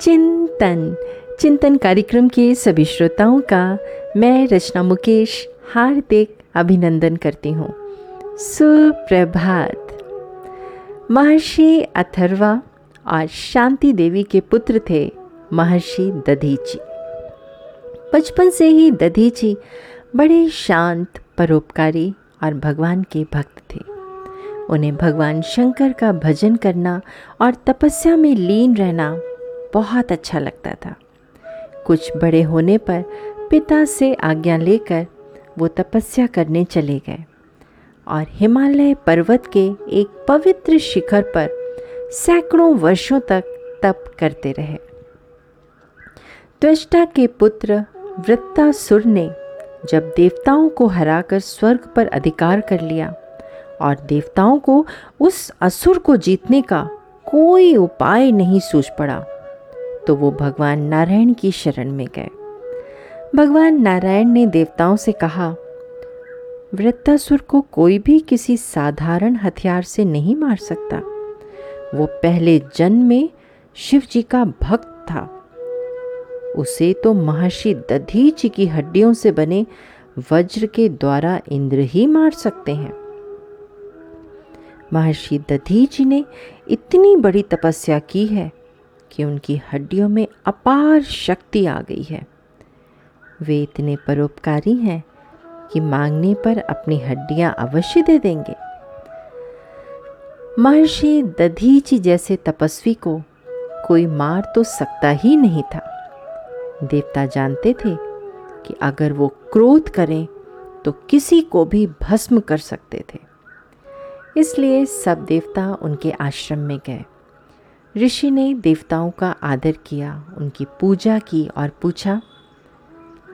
चिंतन। चिंतन कार्यक्रम के सभी श्रोताओं का मैं रचना मुकेश हार्दिक अभिनंदन करती हूँ। सुप्रभात। महर्षि अथर्वा और शांति देवी के पुत्र थे महर्षि दधीची। बचपन से ही दधीची बड़े शांत, परोपकारी और भगवान के भक्त थे। उन्हें भगवान शंकर का भजन करना और तपस्या में लीन रहना बहुत अच्छा लगता था। कुछ बड़े होने पर पिता से आज्ञा लेकर वो तपस्या करने चले गए और हिमालय पर्वत के एक पवित्र शिखर पर सैकड़ों वर्षों तक तप करते रहे। त्वष्टा के पुत्र वृत्तासुर ने जब देवताओं को हराकर स्वर्ग पर अधिकार कर लिया और देवताओं को उस असुर को जीतने का कोई उपाय नहीं सूझ पड़ा तो वो भगवान नारायण की शरण में गए। भगवान नारायण ने देवताओं से कहा वृत्तासुर को कोई भी किसी साधारण हथियार से नहीं मार सकता। वो पहले जन्म में शिव जी का भक्त था। उसे तो महर्षि दधीच की हड्डियों से बने वज्र के द्वारा इंद्र ही मार सकते हैं। महर्षि दधीच ने इतनी बड़ी तपस्या की है कि उनकी हड्डियों में अपार शक्ति आ गई है। वे इतने परोपकारी हैं कि मांगने पर अपनी हड्डियाँ अवश्य दे देंगे। महर्षि दधीची जैसे तपस्वी को कोई मार तो सकता ही नहीं था। देवता जानते थे कि अगर वो क्रोध करें तो किसी को भी भस्म कर सकते थे। इसलिए सब देवता उनके आश्रम में गए। ऋषि ने देवताओं का आदर किया, उनकी पूजा की और पूछा,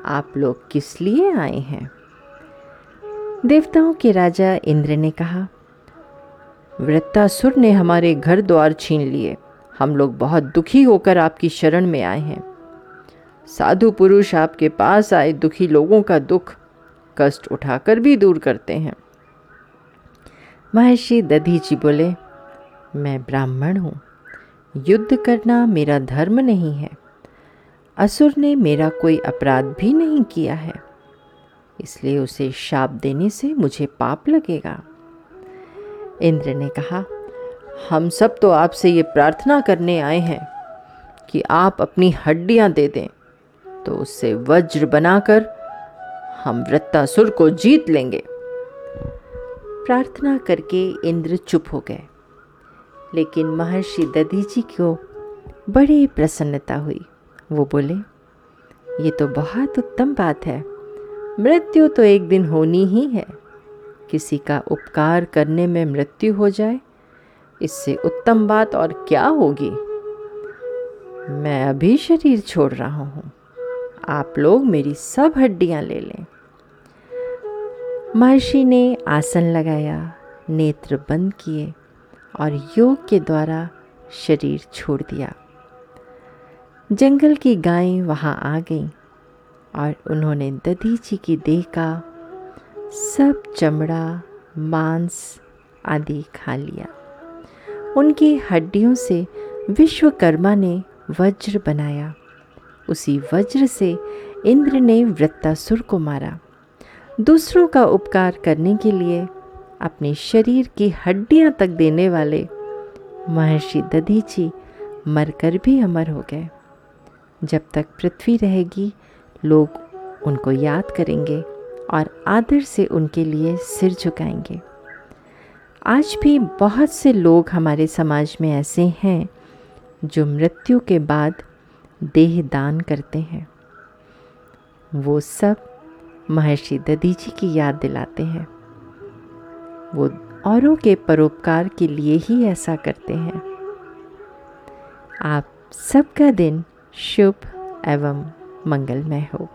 आप लोग किस लिए आए हैं? देवताओं के राजा इंद्र ने कहा वृत्तासुर ने हमारे घर द्वार छीन लिए। हम लोग बहुत दुखी होकर आपकी शरण में आए हैं। साधु पुरुष आपके पास आए दुखी लोगों का दुख, कष्ट उठाकर भी दूर करते हैं। महर्षि दधी जी बोले, मैं ब्राह्मण हूँ। युद्ध करना मेरा धर्म नहीं है। असुर ने मेरा कोई अपराध भी नहीं किया है। इसलिए उसे शाप देने से मुझे पाप लगेगा। इंद्र ने कहा, हम सब तो आपसे ये प्रार्थना करने आए हैं कि आप अपनी हड्डियाँ दे दें। तो उससे वज्र बनाकर हम वृत्तासुर को जीत लेंगे। प्रार्थना करके इंद्र चुप हो गए। लेकिन महर्षि दधीची को बड़ी प्रसन्नता हुई। वो बोले, ये तो बहुत उत्तम बात है। मृत्यु तो एक दिन होनी ही है। किसी का उपकार करने में मृत्यु हो जाए, इससे उत्तम बात और क्या होगी? मैं अभी शरीर छोड़ रहा हूँ। आप लोग मेरी सब हड्डियाँ ले लें। महर्षि ने आसन लगाया, नेत्र बंद किए। और योग के द्वारा शरीर छोड़ दिया। जंगल की गायें वहाँ आ गईं और उन्होंने दधीची की देह का सब चमड़ा, मांस आदि खा लिया। उनकी हड्डियों से विश्वकर्मा ने वज्र बनाया। उसी वज्र से इंद्र ने वृत्तासुर को मारा। दूसरों का उपकार करने के लिए अपने शरीर की हड्डियाँ तक देने वाले महर्षि दधीची मरकर भी अमर हो गए। जब तक पृथ्वी रहेगी, लोग उनको याद करेंगे और आदर से उनके लिए सिर झुकाएँगे। आज भी बहुत से लोग हमारे समाज में ऐसे हैं जो मृत्यु के बाद देह दान करते हैं। वो सब महर्षि दधीची की याद दिलाते हैं। वो औरों के परोपकार के लिए ही ऐसा करते हैं। आप सबका दिन शुभ एवं मंगलमय हो।